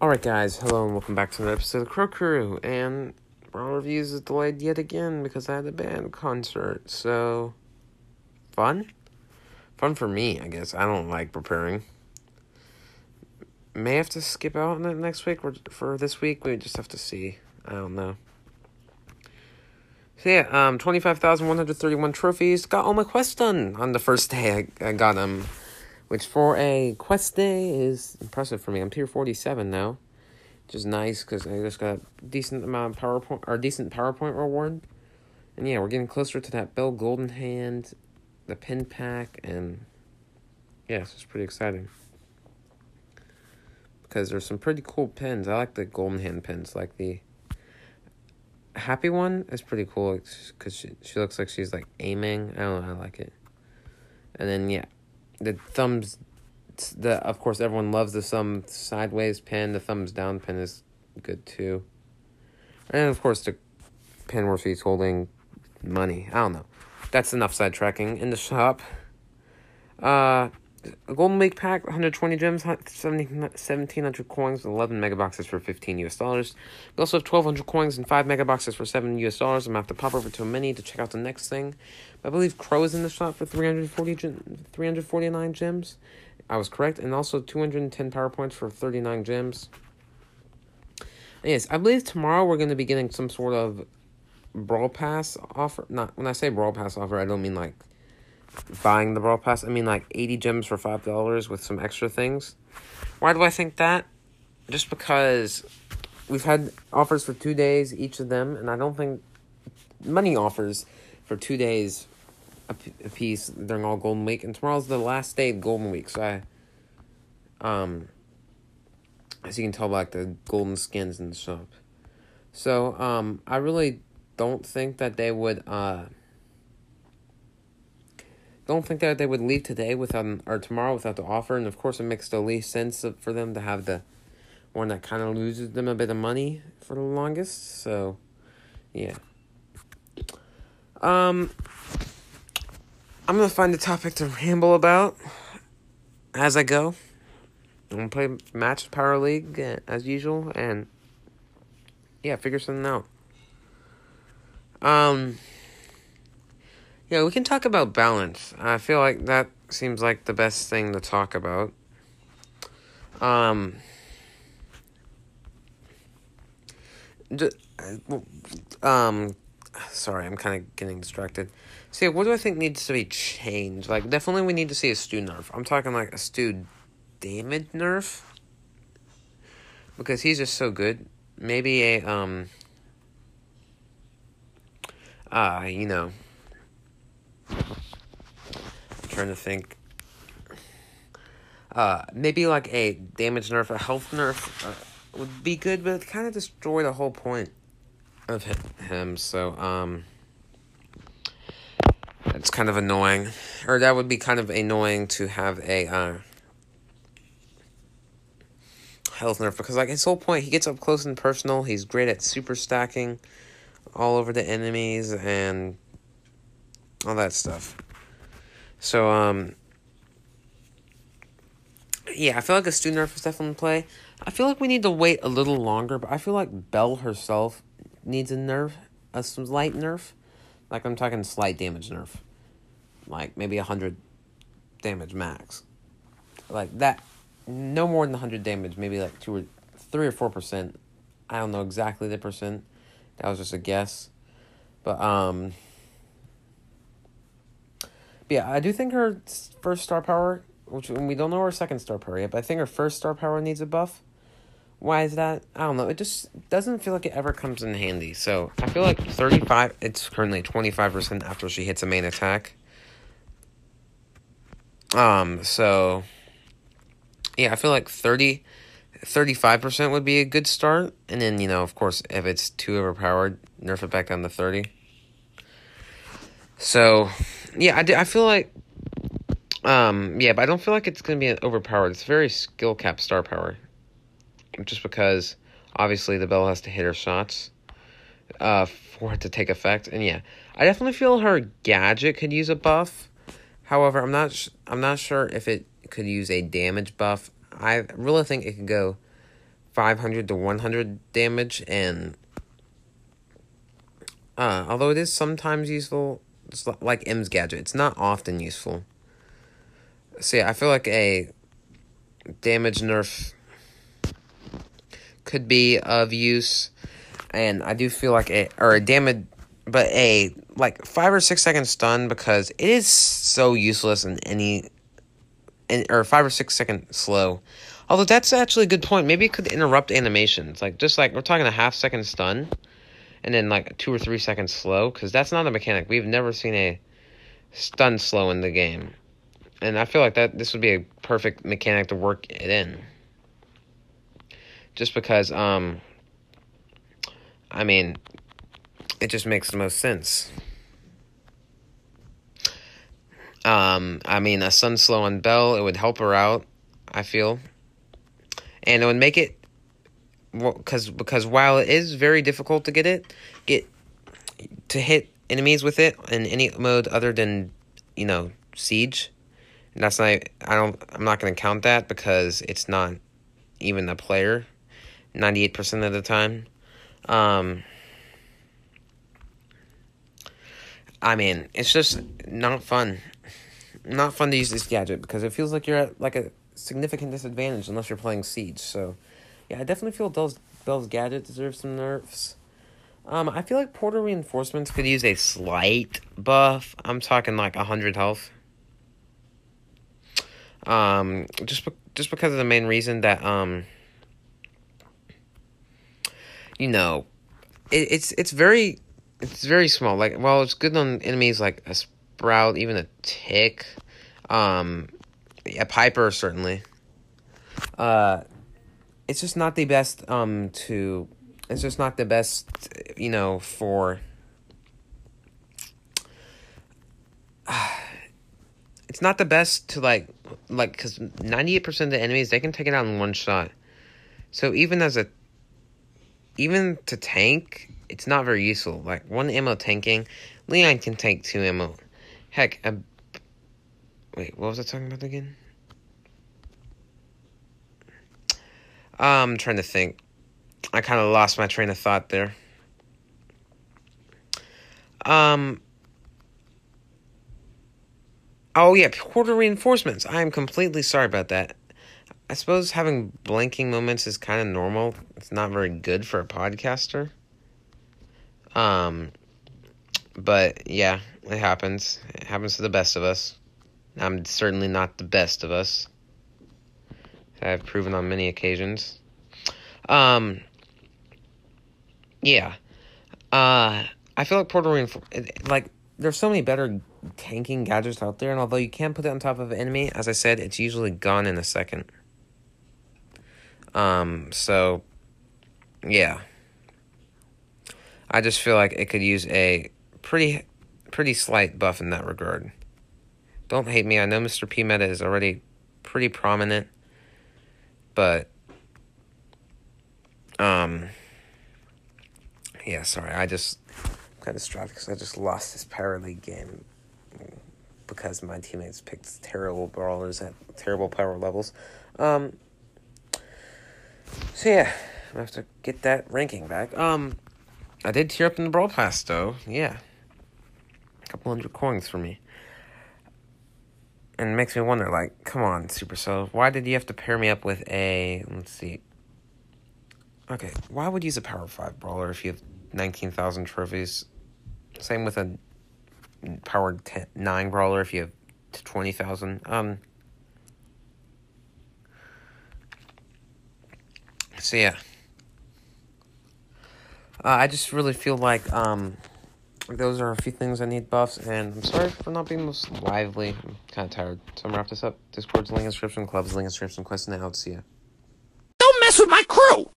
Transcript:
Alright, guys, hello and welcome back to another episode of Crow Crew. And our reviews is delayed yet again because I had a band concert. So, fun? Fun for me, I guess. I don't like preparing. May have to skip out on it next week or for this week. We just have to see. I don't know. So yeah, um, twenty five thousand one hundred thirty one trophies. Got all my quests done on the first day. I, I got them, which for a quest day is impressive for me. I'm tier forty seven now, which is nice because I just got a decent amount of power point or decent power point reward. And yeah, we're getting closer to that Belle Golden Hand, the pin pack, and yeah, it's pretty exciting. Because there's some pretty cool pins. I like the Golden Hand pins, like the happy one is pretty cool because she, she looks like she's like aiming. I don't know. I like it. And then yeah, the thumbs. The of course everyone loves the thumb sideways pin. The thumbs down pin is good too. And of course the pin where she's holding money. I don't know. That's enough sidetracking in the shop. Uh, a Golden Week pack, 120 gems, 1700 coins, 11 megaboxes for 15 US dollars. We also have 1200 coins and 5 megaboxes for 7 US dollars. I'm going to have to pop over to a mini to check out the next thing. I believe Crow is in the shop for 340 349 gems. I was correct. And also 210 power points for 39 gems. Yes, I believe tomorrow we're going to be getting some sort of Brawl Pass offer. Not When I say Brawl Pass offer, I don't mean like buying the Brawl Pass. I mean, like 80 gems for $5 with some extra things. Why do I think that? Just because we've had offers for two days, each of them, and I don't think money offers for two days a, a piece during all Golden Week. And tomorrow's the last day of Golden Week, so I. Um, as you can tell, like the golden skins in the shop. So, um, I really don't think that they would, uh, don't think that they would leave today without an, or tomorrow without the offer. And of course, it makes the least sense for them to have the one that kind of loses them a bit of money for the longest. So, yeah. Um, I'm gonna find a topic to ramble about as I go. I'm gonna play match power league uh, as usual, and yeah, figure something out. Um. Yeah, we can talk about balance. I feel like that seems like the best thing to talk about. Um, um, sorry, I'm kind of getting distracted. See, what do I think needs to be changed? Like, definitely we need to see a Stu nerf. I'm talking like a Stu damage nerf. Because he's just so good. Maybe a, um, ah, uh, you know, trying to think. Uh, maybe like a damage nerf, a health nerf uh, would be good, but it kind of destroy the whole point of him. So, um, it's kind of annoying, or that would be kind of annoying to have a uh, health nerf because like his whole point, he gets up close and personal. He's great at super stacking all over the enemies and all that stuff. So, um, yeah, I feel like a student nerf is definitely in play. I feel like we need to wait a little longer, but I feel like Belle herself needs a nerf, a slight nerf. Like I'm talking slight damage nerf, like maybe a hundred damage max, like that. No more than hundred damage, maybe like two or three or four percent. I don't know exactly the percent. That was just a guess, but um but yeah, I do think her first star power, which we don't know her second star power yet, but I think her first star power needs a buff. Why is that? I don't know. It just doesn't feel like it ever comes in handy. So I feel like 35, it's currently 25% after she hits a main attack. Um, so yeah, I feel like 30, 35% would be a good start. And then, you know, of course, if it's too overpowered, nerf it back down to 30. So yeah, I, do, I feel like, um, yeah, but I don't feel like it's going to be overpowered. It's very skill cap star power. Just because, obviously, the Belle has to hit her shots uh, for it to take effect. And yeah, I definitely feel her gadget could use a buff. However, I'm not sh- I'm not sure if it could use a damage buff. I really think it could go 500 to 100 damage, and uh, although it is sometimes useful, like M's gadget, it's not often useful. Yeah, I feel like a damage nerf could be of use, and I do feel like a or a damage, but a like five or six second stun because it is so useless in any, in, or five or six second slow. Although that's actually a good point. Maybe it could interrupt animations, like just like we're talking a half second stun, and then like two or three seconds slow, because that's not a mechanic. We've never seen a stun slow in the game, and I feel like that this would be a perfect mechanic to work it in just because um I mean it just makes the most sense. Um, I mean, a Stun Slow on Belle, it would help her out, I feel. And it would make it because because while it is very difficult to get it, get to hit enemies with it in any mode other than, you know, siege. That's not I don't I'm not going to count that because it's not even a player 98% of the time. Um, I mean, it's just not fun. Not fun to use this gadget because it feels like you're at like a significant disadvantage unless you're playing Siege. So, yeah, I definitely feel Belle's, Belle's gadget deserves some nerfs. Um, I feel like Porter Reinforcements could use a slight buff. I'm talking like 100 health. Um, just, be- just because of the main reason that, um, you know, it, it's it's very it's very small. Like well, it's good on enemies like a sprout, even a tick, um, a piper certainly. Uh, it's just not the best um to. It's just not the best, you know, for. it's not the best to like like because 98% of the enemies they can take it out in one shot so even as a even to tank, it's not very useful. Like one ammo tanking, Leon can take two ammo. Heck, a, wait, what was I talking about again? I'm trying to think. I kind of lost my train of thought there. Um. Oh yeah, Porter reinforcements. I am completely sorry about that. I suppose having blanking moments is kind of normal. It's not very good for a podcaster. Um, but yeah, it happens. It happens to the best of us. I'm certainly not the best of us. I've proven on many occasions. Um, yeah. Uh, I feel like Porter Reinforcement, like, there's so many better tanking gadgets out there, and although you can put it on top of an enemy, as I said, it's usually gone in a second. Um, so, yeah. I just feel like it could use a pretty, pretty slight buff in that regard. Don't hate me. I know Mr. P Meta is already pretty prominent, but, um, yeah, sorry. I just got distracted because I just lost this Power League game because my teammates picked terrible brawlers at terrible power levels. Um, so yeah, I have to get that ranking back. Um, I did tear up in the Brawl Pass though. Yeah, a couple hundred coins for me. And it makes me wonder, like, come on, Supercell, why did you have to pair me up with a? Let's see. Okay, why would you use a Power Five brawler if you have nineteen thousand trophies? Same with a Power 10, nine brawler if you have twenty thousand. Um. So yeah. Uh, I just really feel like um, those are a few things I need buffs, and I'm sorry for not being most lively. I'm kind of tired. So I'm gonna wrap this up. Discord's link in description, club's link in description, quest out. See ya. Don't mess with my crew!